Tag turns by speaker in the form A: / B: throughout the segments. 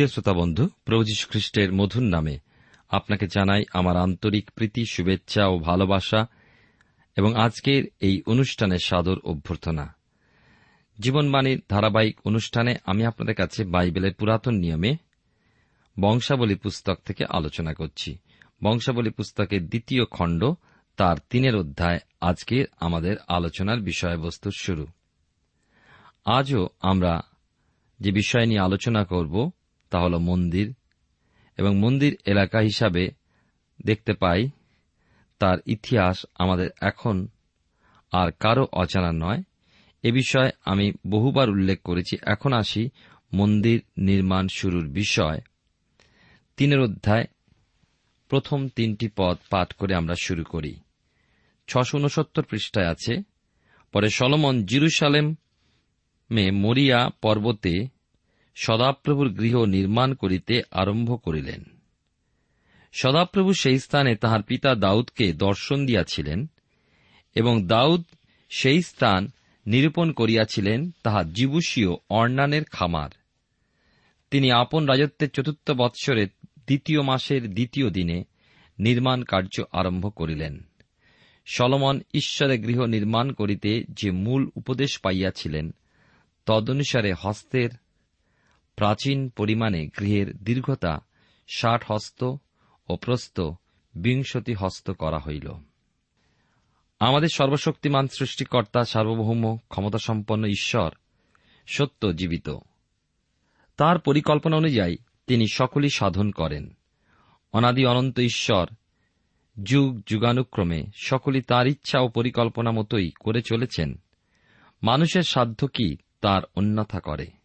A: প্রিয় শ্রোতা বন্ধু, প্রভু খ্রিস্টের মধুর নামে আপনাকে জানাই আমার আন্তরিক প্রীতি, শুভেচ্ছা ও ভালোবাসা এবং আজকের এই অনুষ্ঠানের সাদর অভ্যর্থনা। জীবনবাণীর ধারাবাহিক অনুষ্ঠানে আমি আপনাদের কাছে বাইবেলের পুরাতন নিয়মে বংশাবলী পুস্তক থেকে আলোচনা করছি। বংশাবলী পুস্তকের দ্বিতীয় খণ্ড, তার তিনের অধ্যায়, আজকের আমাদের আলোচনার বিষয়বস্তুর শুরু। আজও আমরা যে বিষয় নিয়ে আলোচনা করব তা হল মন্দির এবং মন্দির এলাকা হিসাবে দেখতে পাই, তার ইতিহাস আমাদের এখন আর কারও অজানা নয়। এ বিষয়ে আমি বহুবার উল্লেখ করেছি। এখন আসি মন্দির নির্মাণ শুরুর বিষয়। তিনের অধ্যায়, প্রথম তিনটি পদ পাঠ করে আমরা শুরু করি। ছশো উনসত্তর পৃষ্ঠায় আছে, পরে সলমন জিরুসালেম মে মরিয়া পর্বতে সদাপ্রভুর গৃহ নির্মাণ করিতে আরম্ভ করিলেন। সদাপ্রভু সেই স্থানে তাহার পিতা দাউদকে দর্শন দিয়াছিলেন এবং দাউদ সেই স্থান নিরূপণ করিয়াছিলেন তাহা জীবুষীয় অর্ণানের খামার। তিনি আপন রাজত্বের চতুর্থ বৎসরের দ্বিতীয় মাসের দ্বিতীয় দিনে নির্মাণ কার্য আরম্ভ করিলেন। সলমন ঈশ্বরে গৃহ নির্মাণ করিতে যে মূল উপদেশ পাইয়াছিলেন, তদনুসারে হস্তের প্রাচীন পরিমাণে গৃহের দীর্ঘতা ষাট হস্ত ও প্রস্থ বিংশতি হস্ত করা হইল। আমাদের সর্বশক্তিমান সৃষ্টিকর্তা, সার্বভৌম, ক্ষমতাসম্পন্ন ঈশ্বর সত্য জীবিত। তার পরিকল্পনা অনুযায়ী তিনি সকলই সাধন করেন। অনাদি অনন্ত ঈশ্বর যুগ যুগানুক্রমে সকলই তার ইচ্ছা ও পরিকল্পনা মতোই করে চলেছেন। মানুষের সাধ্য কি তার অন্যথা করে?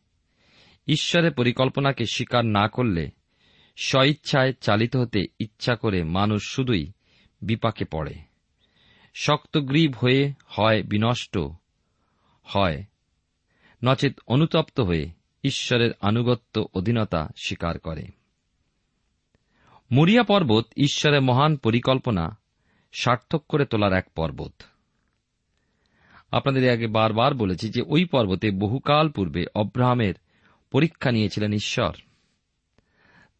A: ঈশ্বরের পরিকল্পনাকে স্বীকার না করলে স্বইচ্ছায় চালিত হতে ইচ্ছা করে মানুষ শুধুই বিপাকে পড়ে। শক্তগ্রীব হয়ে হয় বিনষ্ট হয়, নচেত অনুতপ্ত হয়ে ঈশ্বরের আনুগত্য অধীনতা স্বীকার করে। মরিয়া পর্বত ঈশ্বরের মহান পরিকল্পনা সার্থক করে তোলার এক পর্বত। আপনাদের আগে বারবার বলেছি যে ওই পর্বতে বহুকাল পূর্বে অব্রাহামের পরীক্ষা নিয়েছিলেন ঈশ্বর।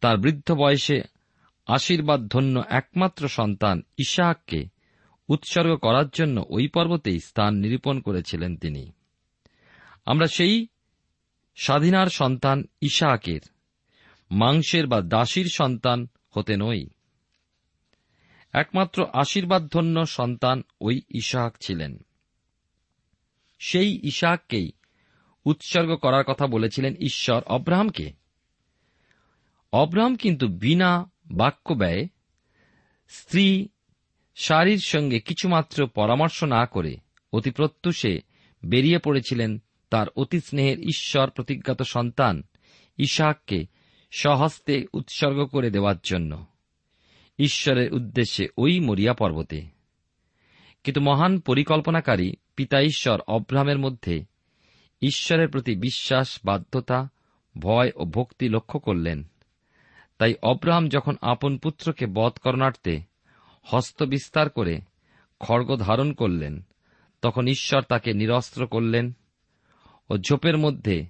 A: তার বৃদ্ধ বয়সে আশীর্বাদ ধন্য একমাত্র সন্তান ইশাককে উৎসর্গ করার জন্য ওই পর্বতেই স্থান নিরূপণ করেছিলেন তিনি। আমরা সেই স্বাধীনার সন্তান ইশাকের, মাংসের বা দাসীর সন্তান হতে নই। একমাত্র আশীর্বাদধন্য সন্তান ওই ইশাক ছিলেন। সেই ইশাককেই উৎসর্গ করার কথা বলেছিলেন ঈশ্বর অব্রাহামকে। অব্রাহাম কিন্তু বিনা বাক্য ব্যয়ে স্ত্রী শারীর সঙ্গে কিছুমাত্র পরামর্শ না করে অতি প্রত্যুষে বেরিয়ে পড়েছিলেন তার অতি স্নেহের ঈশ্বর প্রতিজ্ঞাত সন্তান ইশাককে স্বহস্তে উৎসর্গ করে দেওয়ার জন্য। ঈশ্বরের উদ্দেশ্যে ওই মরিয়া পর্বতে। কিন্তু মহান পরিকল্পনাকারী পিতা ঈশ্বর অব্রাহামের মধ্যে ঈশ্বরের প্রতি বিশ্বাস, বাধ্যতা, ভয় ও ভক্তি লক্ষ্য করলেন। তাই অব্রাহাম যখন আপন পুত্রকে বধ করণার্থে হস্ত বিস্তার করে খড়গ ধারণ করলেন, তখন ঈশ্বর তাকে নিরস্ত্র করলেন ও ঝোপের মধ্যে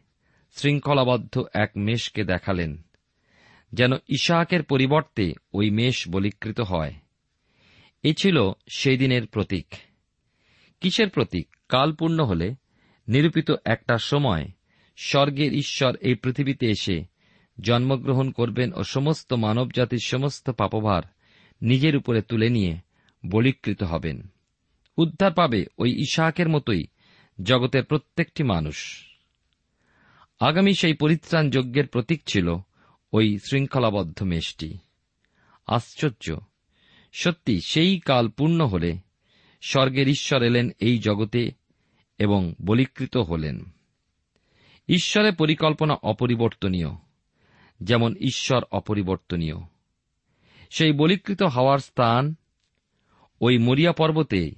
A: শৃঙ্খলাবদ্ধ এক মেষকে দেখালেন, যেন ইশাকের পরিবর্তে ওই মেষ বলিকৃত হয়। এ ছিল সেই দিনের প্রতীক। কিসের প্রতীক? কালপূর্ণ হলে নিরূপিত একটা সময় স্বর্গের ঈশ্বর এই পৃথিবীতে এসে জন্মগ্রহণ করবেন ও সমস্ত মানবজাতির সমস্ত পাপভার নিজের উপরে তুলে নিয়ে বলিকৃত হবেন। উদ্ধার পাবে ওই ইশাকের মতোই জগতের প্রত্যেকটি মানুষ। আগামী সেই পরিত্রাণ যজ্ঞের প্রতীক ছিল ওই শৃঙ্খলাবদ্ধ মেষটি। আশ্চর্য, সত্যি সেই কাল পূর্ণ হলে স্বর্গের ঈশ্বর এলেন এই জগতে এবং বলিকৃত হলেন। ঈশ্বরের পরিকল্পনা অপরিবর্তনীয়, যেমন ঈশ্বর অপরিবর্তনীয়। সেই বলিকৃত হওয়ার স্থান ওই মরিয়া পর্বতে,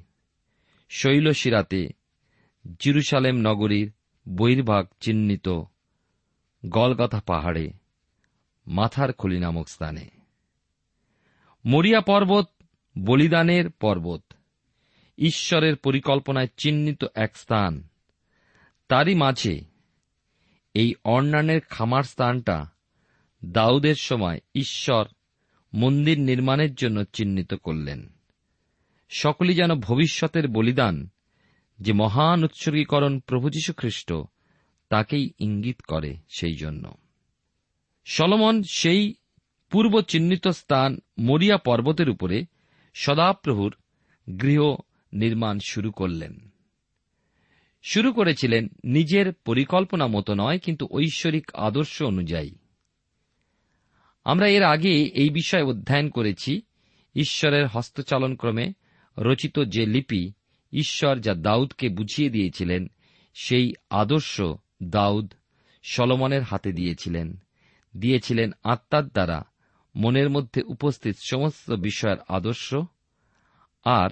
A: শৈলশিরাতে, জিরুসালেম নগরীর বহির্ভাগ চিহ্নিত গলগাথা পাহাড়ে, মাথার খুলি নামক স্থানে। মরিয়া পর্বত বলিদানের পর্বত। ঈশ্বরের পরিকল্পনায় চিহ্নিত এক স্থান। তারই মাঝে এই অর্ণানের খামার স্থানটা দাউদের সময় ঈশ্বর মন্দির নির্মাণের জন্য চিহ্নিত করলেন। সকলেই যেন ভবিষ্যতের বলিদান যে মহান উৎসর্গীকরণ প্রভু যীশু খ্রিস্ট তাকেই ইঙ্গিত করে সেই জন্য। সলমন সেই পূর্ব চিহ্নিত স্থান মরিয়া পর্বতের উপরে সদাপ্রভুর গৃহ নির্মাণ শুরু করলেন। শুরু করেছিলেন নিজের পরিকল্পনা মতো নয়, কিন্তু ঐশ্বরিক আদর্শ অনুযায়ী। আমরা এর আগে এই বিষয়ে অধ্যয়ন করেছি, ঈশ্বরের হস্তচালন ক্রমে রচিত যে লিপি ঈশ্বর যা দাউদকে বুঝিয়ে দিয়েছিলেন, সেই আদর্শ দাউদ সলমনের হাতে দিয়েছিলেন। দিয়েছিলেন আত্মার দ্বারা মনের মধ্যে উপস্থিত সমস্ত বিষয়ের আদর্শ আর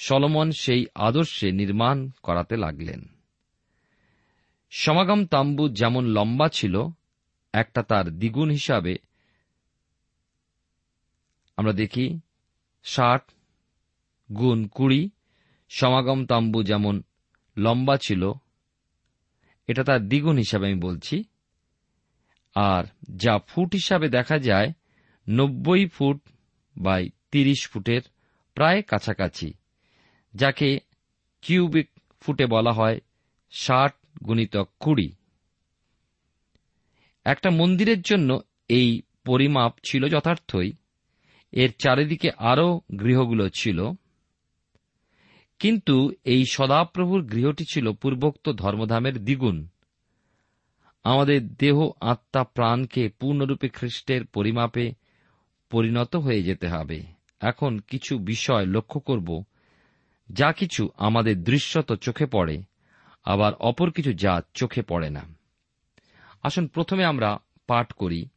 A: সলমন সেই আদর্শে নির্মাণ করাতে লাগলেন। সমাগম তাম্বু যেমন লম্বা ছিল, একটা তার দ্বিগুণ হিসাবে আমরা দেখি, ষাট গুণ কুড়ি, সমাগম তাম্বু যেমন লম্বা ছিল, এটা তার দ্বিগুণ হিসাবে আমি বলছি। আর যা ফুট হিসাবে দেখা যায়, নব্বই ফুট বাই তিরিশ ফুটের প্রায় কাছাকাছি। যাকে কিউবিক ফুটে বলা হয় ষাট গুণিতক কুড়ি। একটা মন্দিরের জন্য এই পরিমাপ ছিল যথার্থই। এর চারিদিকে আরও গৃহগুলো ছিল। কিন্তু এই সদাপ্রভুর গৃহটি ছিল পূর্বোক্ত ধর্মধামের দ্বিগুণ। আমাদের দেহ, আত্মা, প্রাণকে পূর্ণরূপে খ্রিস্টের পরিমাপে পরিণত হয়ে যেতে হবে। এখন কিছু বিষয় লক্ষ্য করব যা কিছু আমাদের দৃশ্যত চোখে পড়ে, আবার অপর কিছু যা চোখে পড়ে না। আসুন প্রথমে আমরা পাঠ করি।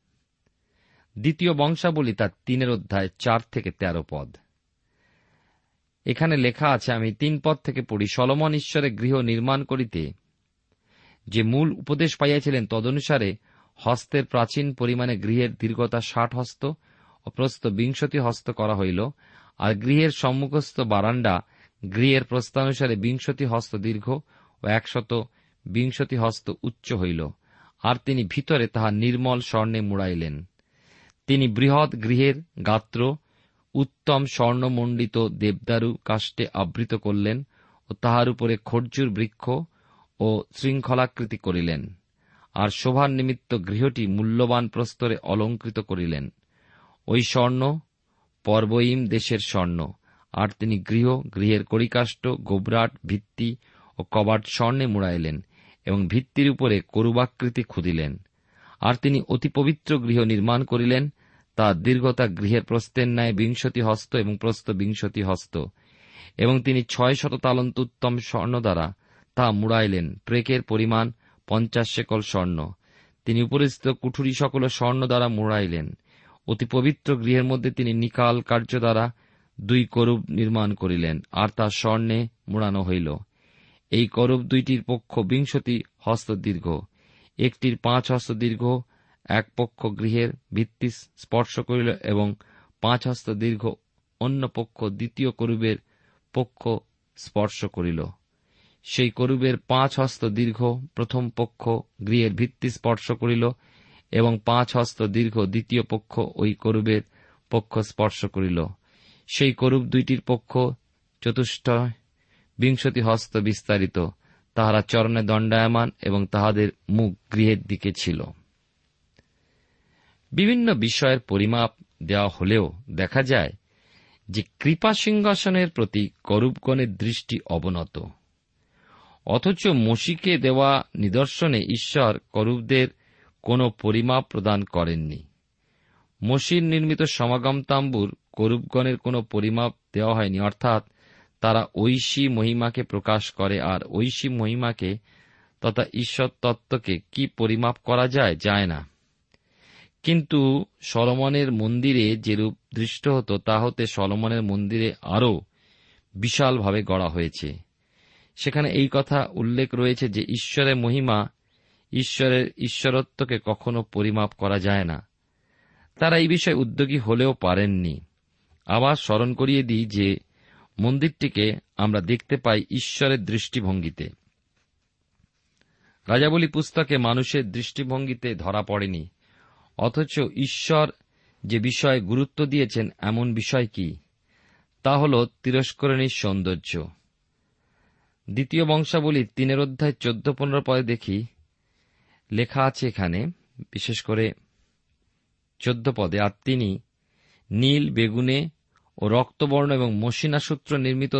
A: দ্বিতীয় বংশাবলী তার তিনের অধ্যায় চার থেকে তেরো পদ। এখানে লেখা আছে, আমি তিন পদ থেকে পড়ি। সলমন ঈশ্বরের গৃহ নির্মাণ করিতে যে মূল উপদেশ পাইয়াছিলেন তদনুসারে হস্তের প্রাচীন পরিমাণে গৃহের দীর্ঘতা ষাট হস্ত ও প্রস্ত বিংশতি হস্ত করা হইল, আর গৃহের সম্মুখস্থ বারান্দা গৃহের প্রস্তানুসারে বিংশতি হস্ত দীর্ঘ ও একশত বিংশতি হস্ত উচ্চ হইল, আর তিনি ভিতরে তাহা নির্মল স্বর্ণে মুড়াইলেন। তিনি বৃহৎ গৃহের গাত্র, উত্তম স্বর্ণমণ্ডিত দেবদারু কাষ্টে আবৃত করলেন ও তাহার উপরে খর্জুর বৃক্ষ ও শৃঙ্খলাকৃতি করিলেন, আর শোভার নিমিত্ত গৃহটি মূল্যবান প্রস্তরে অলঙ্কৃত করিলেন। ওই স্বর্ণ পর্বইম দেশের স্বর্ণ। আর তিনি গৃহ, গৃহের করিকাষ্ট গোবরাট, ভিত্তি ও কবাট স্বর্ণে মুড়াইলেন এবং ভিত্তির উপরে করুবাকৃতি খুদিলেন। আর তিনি অতি পবিত্র গৃহ নির্মাণ করিলেন, তা দীর্ঘতা গৃহের প্রস্তের ন্যায় বিংশতি হস্ত এবং প্রস্ত বিংশতি হস্ত। এবং তিনি ছয় শত তালন্ত উত্তম স্বর্ণ দ্বারা তা মুড়াইলেন, প্রেকের পরিমাণ পঞ্চাশ শেকল স্বর্ণ। তিনি উপরিস্থিত কুঠুরি সকল স্বর্ণ দ্বারা মুড়াইলেন। অতি পবিত্র গৃহের মধ্যে তিনি নিকাল কার্য দ্বারা দুই করুব নির্মাণ করিলেন, আর তা স্বর্ণে মুড়ানো হইল। এই করুব দুইটির পক্ষ বিংশতি হস্ত দীর্ঘ একটির পাঁচ হস্ত দীর্ঘ এক পক্ষ গৃহের ভিত্তি স্পর্শ করিল এবং পাঁচ হস্ত দীর্ঘ অন্য পক্ষ দ্বিতীয় করুবের পক্ষ স্পর্শ করিল। সেই করুবের পাঁচ হস্ত দীর্ঘ প্রথম পক্ষ গৃহের ভিত্তি স্পর্শ করিল এবং পাঁচ হস্ত দীর্ঘ দ্বিতীয় পক্ষ ওই করুবের পক্ষ স্পর্শ করিল। সেই দুইটির পক্ষ চতুষ্ট, বিংশতি হস্ত বিস্তারিত। তাহারা চরণে দণ্ডায়মান এবং তাহাদের মুখ গৃহের দিকে ছিল। বিভিন্ন বিষয়ের পরিমাপ দেওয়া হলেও দেখা যায় যে কৃপা সিংহাসনের প্রতি করুবগণের দৃষ্টি অবনত। অথচ মসিকে দেওয়া নিদর্শনে ঈশ্বর করুবদের কোনো পরিমাপ প্রদান করেননি। মসির নির্মিত সমাগম তাম্বুর করুবগণের কোনো পরিমাপ দেওয়া হয়নি। অর্থাৎ তারা ঐশী মহিমাকে প্রকাশ করে, আর ঐশী মহিমাকে তথা ঈশ্বর তত্ত্বকে কি পরিমাপ করা যায় যায় না। কিন্তু সলমনের মন্দিরে যেরূপ দৃষ্ট হতো, তা হতে সলমনের মন্দিরে আরও বিশালভাবে গড়া হয়েছে। সেখানে এই কথা উল্লেখ রয়েছে যে ঈশ্বরের মহিমা ঈশ্বরের ঈশ্বরত্বকে কখনো পরিমাপ করা যায় না। তারা এই বিষয়ে উদ্যোগী হলেও পারেননি। আবার স্মরণ করিয়ে দিই যে মন্দিরটিকে আমরা দেখতে পাই ঈশ্বরের দৃষ্টিভঙ্গিতে। রাজাবলী পুস্তকে মানুষের দৃষ্টিভঙ্গিতে ধরা পড়েনি। অথচ ঈশ্বর যে বিষয়ে গুরুত্ব দিয়েছেন এমন বিষয় কি? তা হল তিরস্করণীর সৌন্দর্য। দ্বিতীয় বংশাবলীর তিনের অধ্যায় চোদ্দ পনেরো পদে দেখি। লেখা আছে এখানে, বিশেষ করে চোদ্দ পদে, আর তিনি নীল, বেগুনে ও রক্তবর্ণ এবং মসিনা সূত্র নির্মিত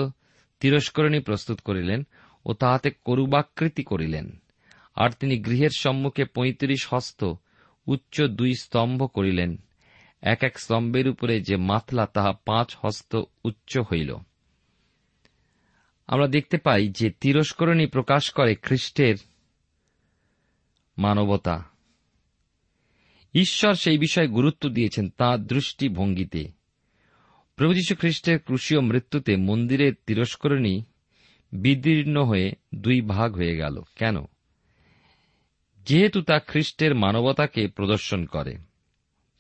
A: তিরস্করণী প্রস্তুত করিলেন ও তাহাতে করুবাকৃতি করিলেন। আর তিনি গৃহের সম্মুখে পঁয়ত্রিশ হস্ত উচ্চ দুই স্তম্ভ করিলেন। এক এক স্তম্ভের উপরে যে মাথলা, তাহা পাঁচ হস্ত উচ্চ হইল। আমরা দেখতে পাই যে তিরস্করণী প্রকাশ করে খ্রিস্টের মানবতা। ঈশ্বর সেই বিষয়ে গুরুত্ব দিয়েছেন তাঁর দৃষ্টিভঙ্গিতে। প্রভু যীশু খ্রিস্টের ক্রুশীয় মৃত্যুতে মন্দিরের তিরস্করণী বিদীর্ণ হয়ে দুই ভাগ হয়ে গেল। কেন? যেহেতু তা খ্রিস্টের মানবতাকে প্রদর্শন করে।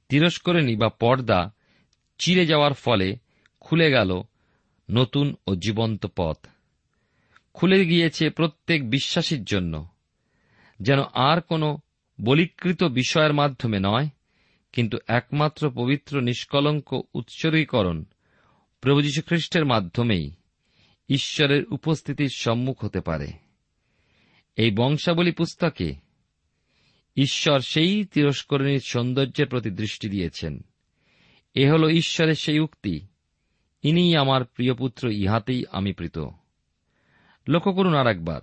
A: তিরস্করণী বা পর্দা চিরে যাওয়ার ফলে খুলে গেল নতুন ও জীবন্ত পথ। খুলে গিয়েছে প্রত্যেক বিশ্বাসীর জন্য। যেন আর কোনো বলিকৃত বিষয়ের মাধ্যমে নয়, কিন্তু একমাত্র পবিত্র নিষ্কলঙ্ক উৎসর্গীকরণ প্রভু মাধ্যমেই ঈশ্বরের উপস্থিতির সম্মুখ হতে পারে। এই বংশাবলী পুস্তকে ঈশ্বর সেই তিরস্করণীর সৌন্দর্যের প্রতি দৃষ্টি দিয়েছেন। এ হল ঈশ্বরের সেই উক্তি ইনি আমার প্রিয় পুত্র, ইহাতেই আমি প্রীত। লক্ষ্য করুন আর একবার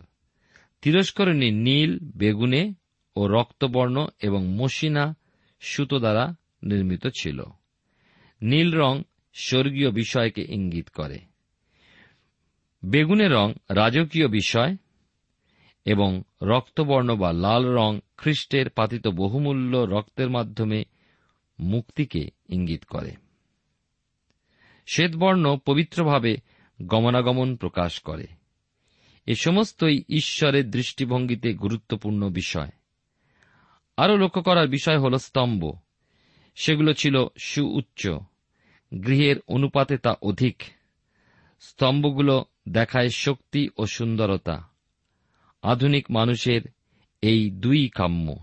A: তিরস্করণী নীল, বেগুনে ও রক্তবর্ণ এবং মসিনা সুতো দ্বারা নির্মিত ছিল। নীল রং স্বর্গীয় বিষয়কে ইঙ্গিত করে। বেগুনে রং রাজকীয় বিষয় এবং রক্তবর্ণ বা লাল রং খ্রিস্টের পাতিত বহুমূল্য রক্তের মাধ্যমে মুক্তিকে ইঙ্গিত করে। শ্বেতবর্ণ পবিত্রভাবে গমনাগমন প্রকাশ করে। এ সমস্তই ঈশ্বরের দৃষ্টিভঙ্গিতে গুরুত্বপূর্ণ বিষয়। আরও লক্ষ্য করার বিষয় হল স্তম্ভ। সেগুলো ছিল সুউচ্চ। গৃহের অনুপাতে তা অধিক। স্তম্ভগুলো দেখায় শক্তি ও সুন্দরতা। আধুনিক মানুষের এই দুই কাম্য।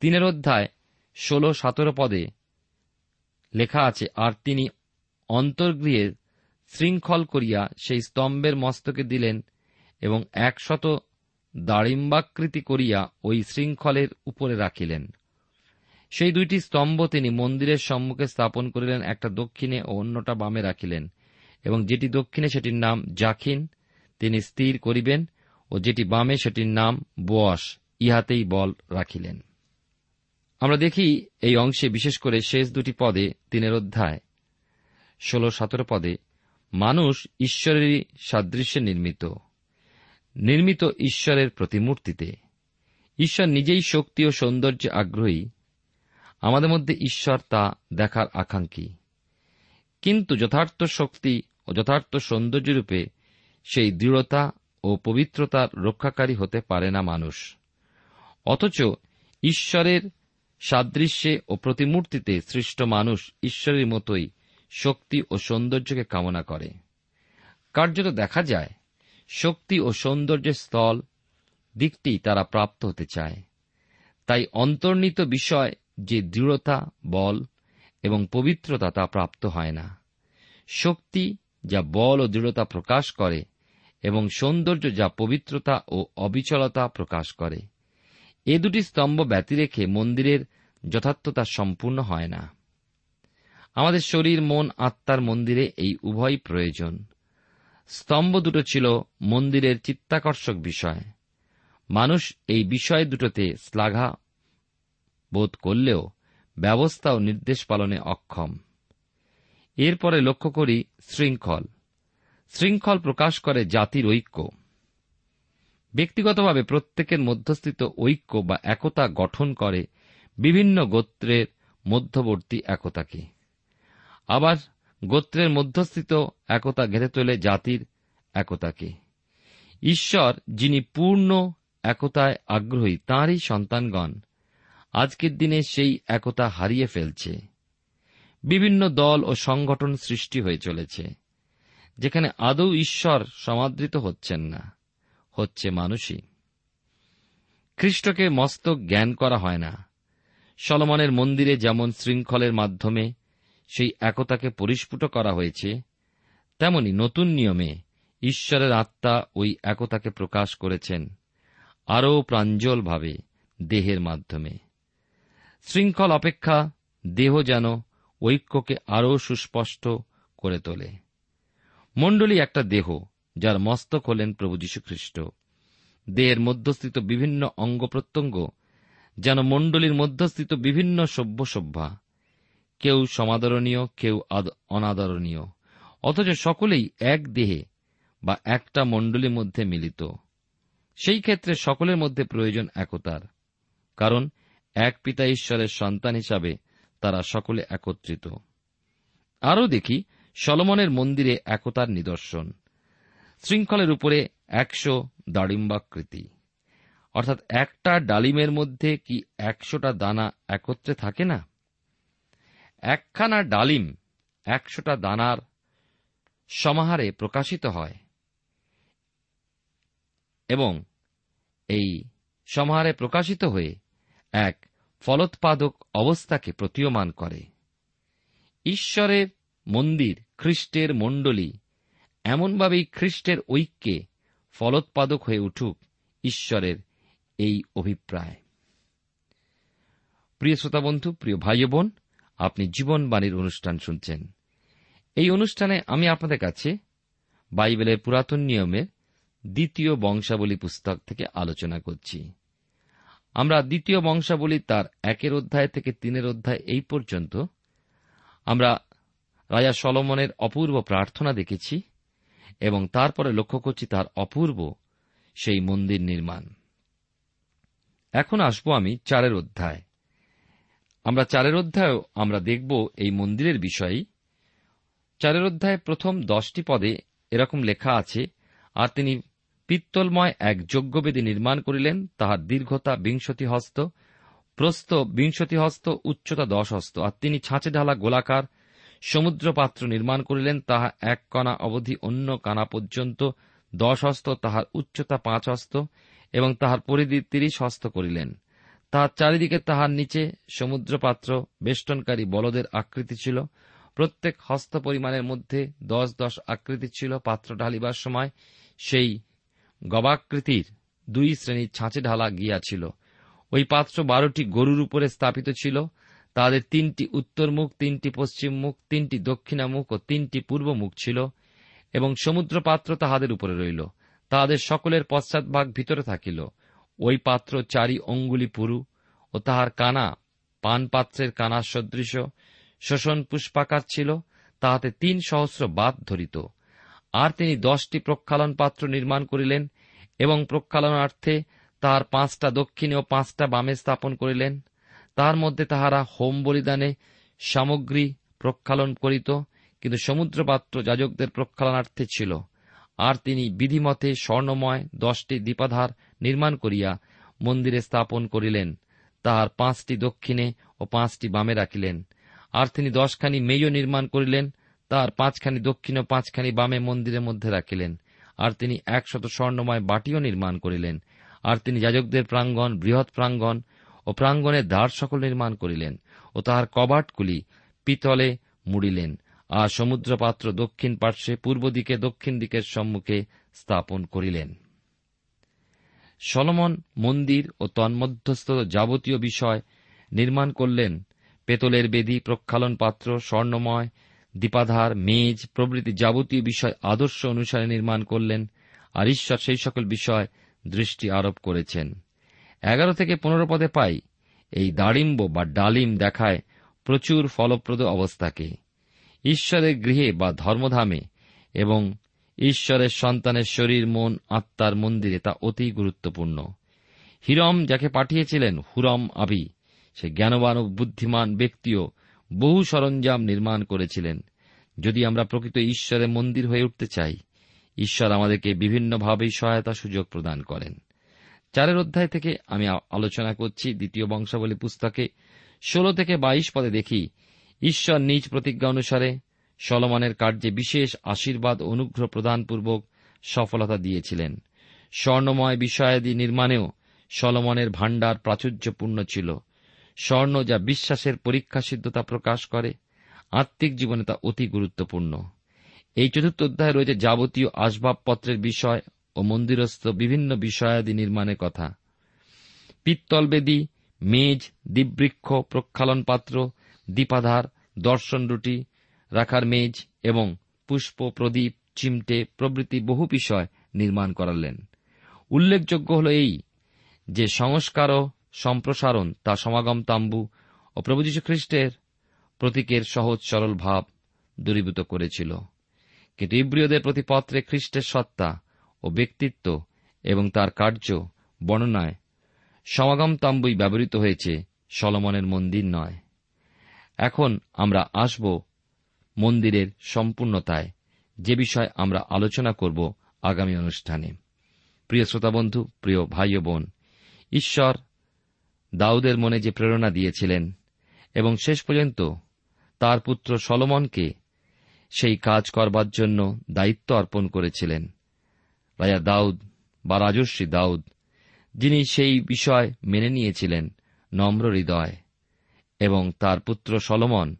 A: তিনের অধ্যায় ষোল সতেরো পদে লেখা আছে, আর তিনি অন্তর্গৃহে শৃঙ্খল করিয়া সেই স্তম্ভের মস্তকে দিলেন এবং একশত দাড়িম্বাকৃতি করিয়া ওই শৃঙ্খলের উপরে রাখিলেন। সেই দুইটি স্তম্ভ তিনি মন্দিরের সম্মুখে স্থাপন করিলেন, একটা দক্ষিণে ও অন্যটা বামে রাখিলেন। এবং যেটি দক্ষিণে সেটির নাম জাখিন, তিনি স্থির করিবেন, ও যেটি বামে সেটির নাম বোয়াস ইহাতেই বল রাখিলেন। আমরা দেখি এই অংশে বিশেষ করে শেষ দুটি পদে তিনের অধ্যায়, ষোল সতেরো পদে, মানুষ ঈশ্বরেরই সাদৃশ্যে নির্মিত। নির্মিত ঈশ্বরের প্রতিমূর্তিতে। ঈশ্বর নিজেই শক্তি ও সৌন্দর্যে আগ্রহী। আমাদের মধ্যে ঈশ্বর তা দেখার আকাঙ্ক্ষী। কিন্তু যথার্থ শক্তি ও যথার্থ সৌন্দর্যরূপে সেই দৃঢ়তা ও পবিত্রতার রক্ষাকারী হতে পারে না মানুষ। অথচ ঈশ্বরের সাদৃশ্যে ও প্রতিমূর্তিতে সৃষ্ট মানুষ ঈশ্বরের মতোই শক্তি ও সৌন্দর্যকে কামনা করে। কার্যত দেখা যায় শক্তি ও সৌন্দর্যের স্থল দিকটি তারা প্রাপ্ত হতে চায়। তাই অন্তর্নিত বিষয় যে দৃঢ়তা, বল এবং পবিত্রতা তা প্রাপ্ত হয় না। শক্তি যা বল ও দৃঢ়তা প্রকাশ করে এবং সৌন্দর্য যা পবিত্রতা ও অবিচলতা প্রকাশ করে। এ দুটি স্তম্ভ ব্যতি রেখে মন্দিরের যথার্থতা সম্পূর্ণ হয় না। আমাদের শরীর, মন, আত্মার মন্দিরে এই উভয় প্রয়োজন। স্তম্ভ দুটো ছিল মন্দিরের চিত্তাকর্ষক বিষয়। মানুষ এই বিষয় দুটোতে শ্লাঘা বোধ করলেও ব্যবস্থা ও নির্দেশ পালনে অক্ষম। এরপরে লক্ষ্য করি শৃঙ্খল। শৃঙ্খল প্রকাশ করে জাতির ঐক্য। ব্যক্তিগতভাবে প্রত্যেকের মধ্যস্থিত ঐক্য বা একতা গঠন করে বিভিন্ন গোত্রের মধ্যবর্তী একতাকে। আবার গোত্রের মধ্যস্থিত একতা ঘেরে তোলে জাতির একতাকে। ঈশ্বর, যিনি পূর্ণ একতায় আগ্রহী, তাঁরই সন্তানগণ। আজকের দিনে সেই একতা হারিয়ে ফেলছে। বিভিন্ন দল ও সংগঠন সৃষ্টি হয়ে চলেছে, যেখানে আদৌ ঈশ্বর সমাদৃত হচ্ছেন না, হচ্ছে মানুষই। খ্রিস্টকে মস্তক জ্ঞান করা হয় না। সলমনের মন্দিরে যেমন শৃঙ্খলের মাধ্যমে সেই একতাকে পরিস্ফুট করা হয়েছে, তেমনি নতুন নিয়মে ঈশ্বরের আত্মা ওই একতাকে প্রকাশ করেছেন আরও প্রাঞ্জলভাবে দেহের মাধ্যমে। শৃঙ্খল অপেক্ষা দেহ যেন ঐক্যকে আরও সুস্পষ্ট করে তোলে। মণ্ডলী একটা দেহ যার মস্তক হলেন প্রভু যীশুখ্রিস্ট। দেহের মধ্যস্থিত বিভিন্ন অঙ্গ প্রত্যঙ্গ যেন মণ্ডলীর মধ্যস্থিত বিভিন্ন সভ্য সভ্যা কেউ সমাদরণীয়, কেউ অনাদরণীয়। অথচ সকলেই এক দেহে বা একটা মণ্ডলীর মধ্যে মিলিত। সেই ক্ষেত্রে সকলের মধ্যে প্রয়োজন একতার। কারণ এক পিতা ঈশ্বরের সন্তান হিসাবে তারা সকলে একত্রিত। আরও দেখি, সলমনের মন্দিরে একতার নিদর্শন। শৃঙ্খলের উপরে একশো দাড়িম্বাকৃতি। অর্থাৎ একটা ডালিমের মধ্যে কি একশোটা দানা একত্রে থাকে না? একখানা ডালিম, একশোটা দানার সমাহারে প্রকাশিত হয় এবং এই সমাহারে প্রকাশিত হয়ে এক ফলোৎপাদক অবস্থাকে প্রতীয়মান করে। ঈশ্বরের মন্দির, খ্রিস্টের মণ্ডলী, এমনভাবেই খ্রিস্টের ঐক্যে ফলোৎপাদক হয়ে উঠুক ঈশ্বরের এই অভিপ্রায়। প্রিয় শ্রোতা বন্ধু, প্রিয় ভাই বোন আপনি জীবনবাণীর অনুষ্ঠান শুনছেন। এই অনুষ্ঠানে আমি আপনাদের কাছে বাইবেলের পুরাতন নিয়মের দ্বিতীয় বংশাবলী পুস্তক থেকে আলোচনা করছি। আমরা দ্বিতীয় বংশাবলী তার একের অধ্যায় থেকে তিনের অধ্যায় এই পর্যন্ত আমরা রাজা সলমনের অপূর্ব প্রার্থনা দেখেছি এবং তারপরে লক্ষ্য করছি তার অপূর্ব সেই মন্দির নির্মাণ। এখন আসব আমি চারের অধ্যায়। আমরা চারের অধ্যায়েও আমরা দেখব এই মন্দিরের বিষয়ই। চারের অধ্যায় প্রথম দশটি পদে এরকম লেখা আছে, আর তিনি পিত্তলময় এক যজ্ঞবেদী নির্মাণ করিলেন, তাহার দীর্ঘতা বিংশতি হস্ত, প্রস্থ বিংশতি হস্ত, উচ্চতা দশ হস্ত। আর তিনি ছাঁচে ঢালা গোলাকার সমুদ্র পাত্র নির্মাণ করিলেন, তাহা এক কণা অবধি অন্য কানা পর্যন্ত দশ হস্ত, তাহার উচ্চতা পাঁচ হস্ত এবং তাহার পরিধি তিরিশ হস্ত করিলেন। তাহার চারিদিকে তাহার নিচে সমুদ্রপাত্র, বেষ্টনকারী বলদের আকৃতি ছিল। প্রত্যেক হস্ত পরিমাণের মধ্যে দশ দশ আকৃতি ছিল পাত্র ঢালিবার সময়। সেই গবাকৃতির দুই শ্রেণির ছাঁচে ঢালা গিয়াছিল ওই পাত্র বারোটি গরুর উপরে স্থাপিত ছিল। তাদের তিনটি উত্তর মুখ, তিনটি পশ্চিম মুখ, তিনটি দক্ষিণামুখ ও তিনটি পূর্ব মুখ ছিল এবং সমুদ্র পাত্র তাহাদের উপরে রইল। তাহাদের সকলের পশ্চাৎভাগ ভিতরে থাকিল। ওই পাত্র চারি অঙ্গুলি পুরু ও তাহার কানা পান পাত্রের কানা সদৃশ, শোষণ পুষ্পাকার ছিল, তাহাতে তিন সহস্র বাদ ধরিত। আর তিনি দশটি প্রক্ষালন পাত্র নির্মাণ করিলেন এবং প্রক্ষালনার্থে তাহার পাঁচটা দক্ষিণে ও পাঁচটা বামে স্থাপন করিলেন। তাহার মধ্যে তাহারা হোম বলিদানে সামগ্রী প্রক্ষালন করিত, কিন্তু সমুদ্রপাত্র যাজকদের প্রক্ষালনার্থে ছিল। আর তিনি বিধিমতে স্বর্ণময় দশটি দীপাধার নির্মাণ করিয়া মন্দিরে স্থাপন করিলেন। তাহার পাঁচটি দক্ষিণে ও পাঁচটি বামে রাখিলেন। আর তিনি দশখানি মেয় নির্মাণ করিলেন তার পাঁচখানি দক্ষিণ ও পাঁচখানি বামে মন্দিরের মধ্যে রাখিলেন। আর তিনি একশত স্বর্ণময় বাটিও নির্মাণ করিলেন। আর তিনি যাজকদের প্রাঙ্গণ, বৃহৎ প্রাঙ্গণ ও প্রাঙ্গণের দ্বার সকল নির্মাণ করিলেন ও তাহার কবাটগুলি পিতলে মুড়িলেন। আর সমুদ্রপাত্র দক্ষিণ পার্শ্বে পূর্ব দিকে দক্ষিণ দিকের সম্মুখে স্থাপন করিলেন। সলমন মন্দির ও তন্মধ্যস্থ যাবতীয় বিষয় নির্মাণ করলেন। পেতলের বেদি, প্রক্ষালন পাত্র, স্বর্ণময়, দীপাধার, মেজ, প্রভৃতি যাবতীয় বিষয় আদর্শ অনুসারে নির্মাণ করলেন আর ঈশ্বর সেই সকল বিষয় দৃষ্টি আরোপ করেছেন। এগারো থেকে পনেরো পদে পাই এই দাড়িম্ব বা ডালিম দেখায় প্রচুর ফলপ্রদ অবস্থাকে। ঈশ্বরের গৃহে বা ধর্মধামে এবং ঈশ্বরের সন্তানের শরীর, মন, আত্মার মন্দিরে তা অতি গুরুত্বপূর্ণ। হিরম যাকে পাঠিয়েছিলেন, হুরম আবি, সে জ্ঞানবান ও বুদ্ধিমান ব্যক্তিও বহু সরঞ্জাম নির্মাণ করেছিলেন। যদি আমরা প্রকৃত ঈশ্বরের মন্দির হয়ে উঠতে চাই, ঈশ্বর আমাদেরকে বিভিন্নভাবেই সহায়তা সুযোগ প্রদান করেন। চারের অধ্যায় থেকে আমি আলোচনা করছি, দ্বিতীয় বংশাবলী পুস্তকে। ষোলো থেকে বাইশ পদে দেখি, ঈশ্বর নিজ প্রতিজ্ঞা অনুসারে সলমানের কার্যে বিশেষ আশীর্বাদ অনুগ্রহ প্রদানপূর্বক সফলতা দিয়েছিলেন। স্বর্ণময় বিষয়াদি নির্মাণেও সলমনের ভাণ্ডার প্রাচুর্যপূর্ণ ছিল। স্বর্ণ যা বিশ্বাসের পরীক্ষা সিদ্ধতা প্রকাশ করে, আত্মিক জীবনে তা অতি গুরুত্বপূর্ণ। এই চতুর্থ অধ্যায় রয়েছে যাবতীয় আসবাবপত্রের বিষয় ও মন্দিরস্থ বিভিন্ন বিষয়াদি নির্মাণের কথা। পিত্তলবেদী, মেজ দ্বীপবৃক্ষ প্রক্ষালন পাত্র দীপাধার, দর্শন রুটি রাখার মেজ এবং পুষ্প, প্রদীপ, চিমটে প্রভৃতি বহু বিষয় নির্মাণ করালেন। উল্লেখযোগ্য হল এই যে সংস্কার ও সম্প্রসারণ, তা সমাগম তাম্বু ও প্রভু যীশু খ্রিস্টের প্রতীকের সহজ সরল ভাব দূরীভূত করেছিল। কিন্তু ইব্রিয়দের প্রতি পত্রে খ্রিস্টের সত্তা ও ব্যক্তিত্ব এবং তার কার্য, বর্ণনায় সমাগম তাম্বুই ব্যবহৃত হয়েছে সলমনের মন্দির নয়। এখন আমরা আসব মন্দিরের সম্পূর্ণতায়। যে বিষয় আমরা আলোচনা করব আগামী অনুষ্ঠানে। প্রিয় শ্রোতাবন্ধু, প্রিয় ভাই ও বোন, ঈশ্বর দাউদের মনে যে প্রেরণা দিয়েছিলেন এবং শেষ পর্যন্ত তার পুত্র সলমনকে সেই কাজ করবার জন্য দায়িত্ব অর্পণ করেছিলেন। রাজা দাউদ বা রাজস্বী দাউদ, যিনি সেই বিষয় মেনে নিয়েছিলেন নম্র হৃদয় এবং তার পুত্র সলমন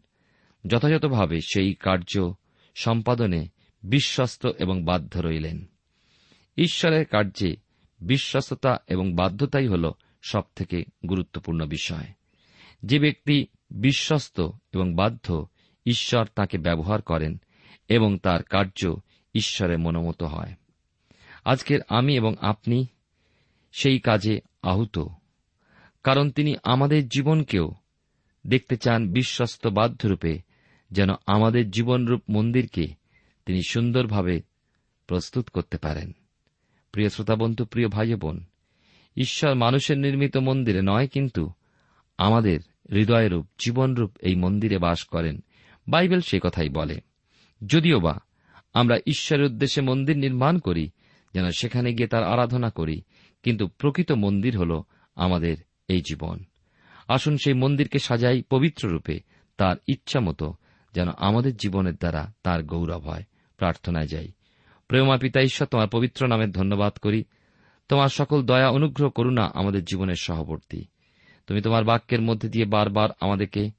A: যথাযথভাবে সেই কার্য সম্পাদনে বিশ্বস্ত এবং বাধ্য রইলেন। ঈশ্বরের কার্যে বিশ্বস্ততা এবং বাধ্যতাই হল সবথেকে গুরুত্বপূর্ণ বিষয়। যে ব্যক্তি বিশ্বস্ত এবং বাধ্য ঈশ্বর তাকে ব্যবহার করেন এবং তার কার্য ঈশ্বরের মনোমত হয়। আজকের আমি এবং আপনি সেই কাজে আহত। কারণ তিনি আমাদের জীবনকেও দেখতে চান বিশ্বস্ত বাধ্যরূপে যেন আমাদের জীবনরূপ মন্দিরকে তিনি সুন্দরভাবে প্রস্তুত করতে পারেন। প্রিয় শ্রোতাবন্ধু, প্রিয় ভাই বোন ঈশ্বর মানুষের নির্মিত মন্দিরে নয় কিন্তু আমাদের হৃদয়রূপ, জীবনরূপ এই মন্দিরে বাস করেন। বাইবেল সে কথাই বলে, যদিও বা আমরা ঈশ্বরের উদ্দেশ্যে মন্দির নির্মাণ করি, যেন সেখানে গিয়ে তার আরাধনা করি, কিন্তু প্রকৃত মন্দির হল আমাদের এই জীবন। আসুন সেই মন্দিরকে সাজাই পবিত্র রূপে, তার ইচ্ছা মতো যেন আমাদের জীবনের দ্বারা তার গৌরব হয়। প্রার্থনায় যাই। প্রেমা পিতা ঈশ্বর, তোমার পবিত্র নামের ধন্যবাদ করি। তোমার সকল দয়া, অনুগ্রহ, করুণা আমাদের জীবনের সহবর্তী। তুমি তোমার বাক্যের মধ্যে দিয়ে বারবার আমাদেরকে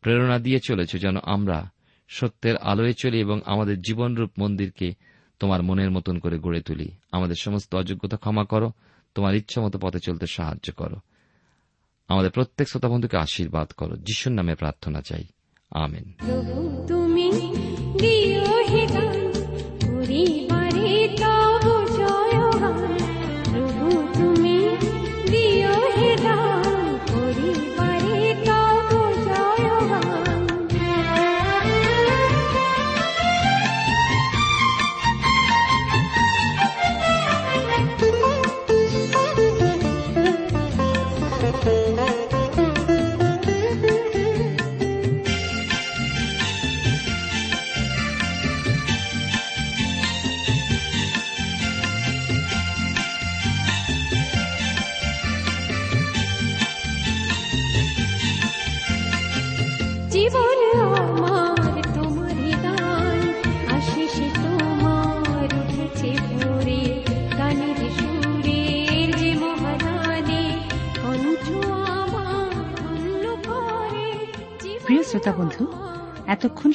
A: প্রেরণা দিয়ে চলেছ যেন আমরা সত্যের আলোয় চলি এবং আমাদের জীবনরূপ মন্দিরকে তোমার মনের মতন করে গড়ে তুলি। আমাদের সমস্ত অযোগ্যতা ক্ষমা করো, তোমার ইচ্ছা মতো পথে চলতে সাহায্য করো। আমাদের প্রত্যেক শ্রোতা বন্ধুকে আশীর্বাদ করো। যিশুর নামে প্রার্থনা চাই। আমেন
B: প্রভু তুমি দিও হিদান পরিবারে তব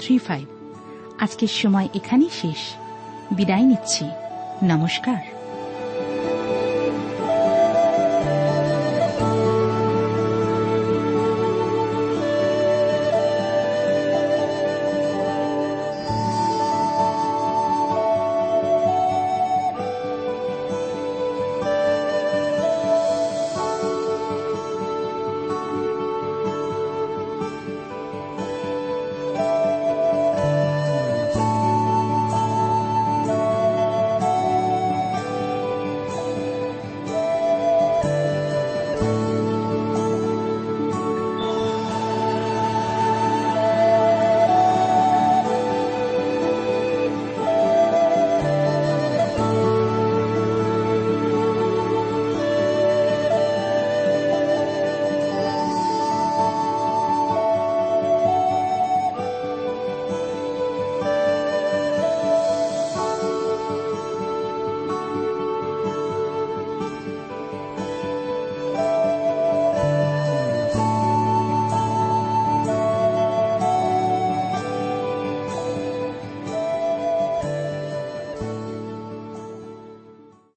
C: three five. আজকের সময় এখানেই শেষ। বিদায় নিচ্ছি। নমস্কার।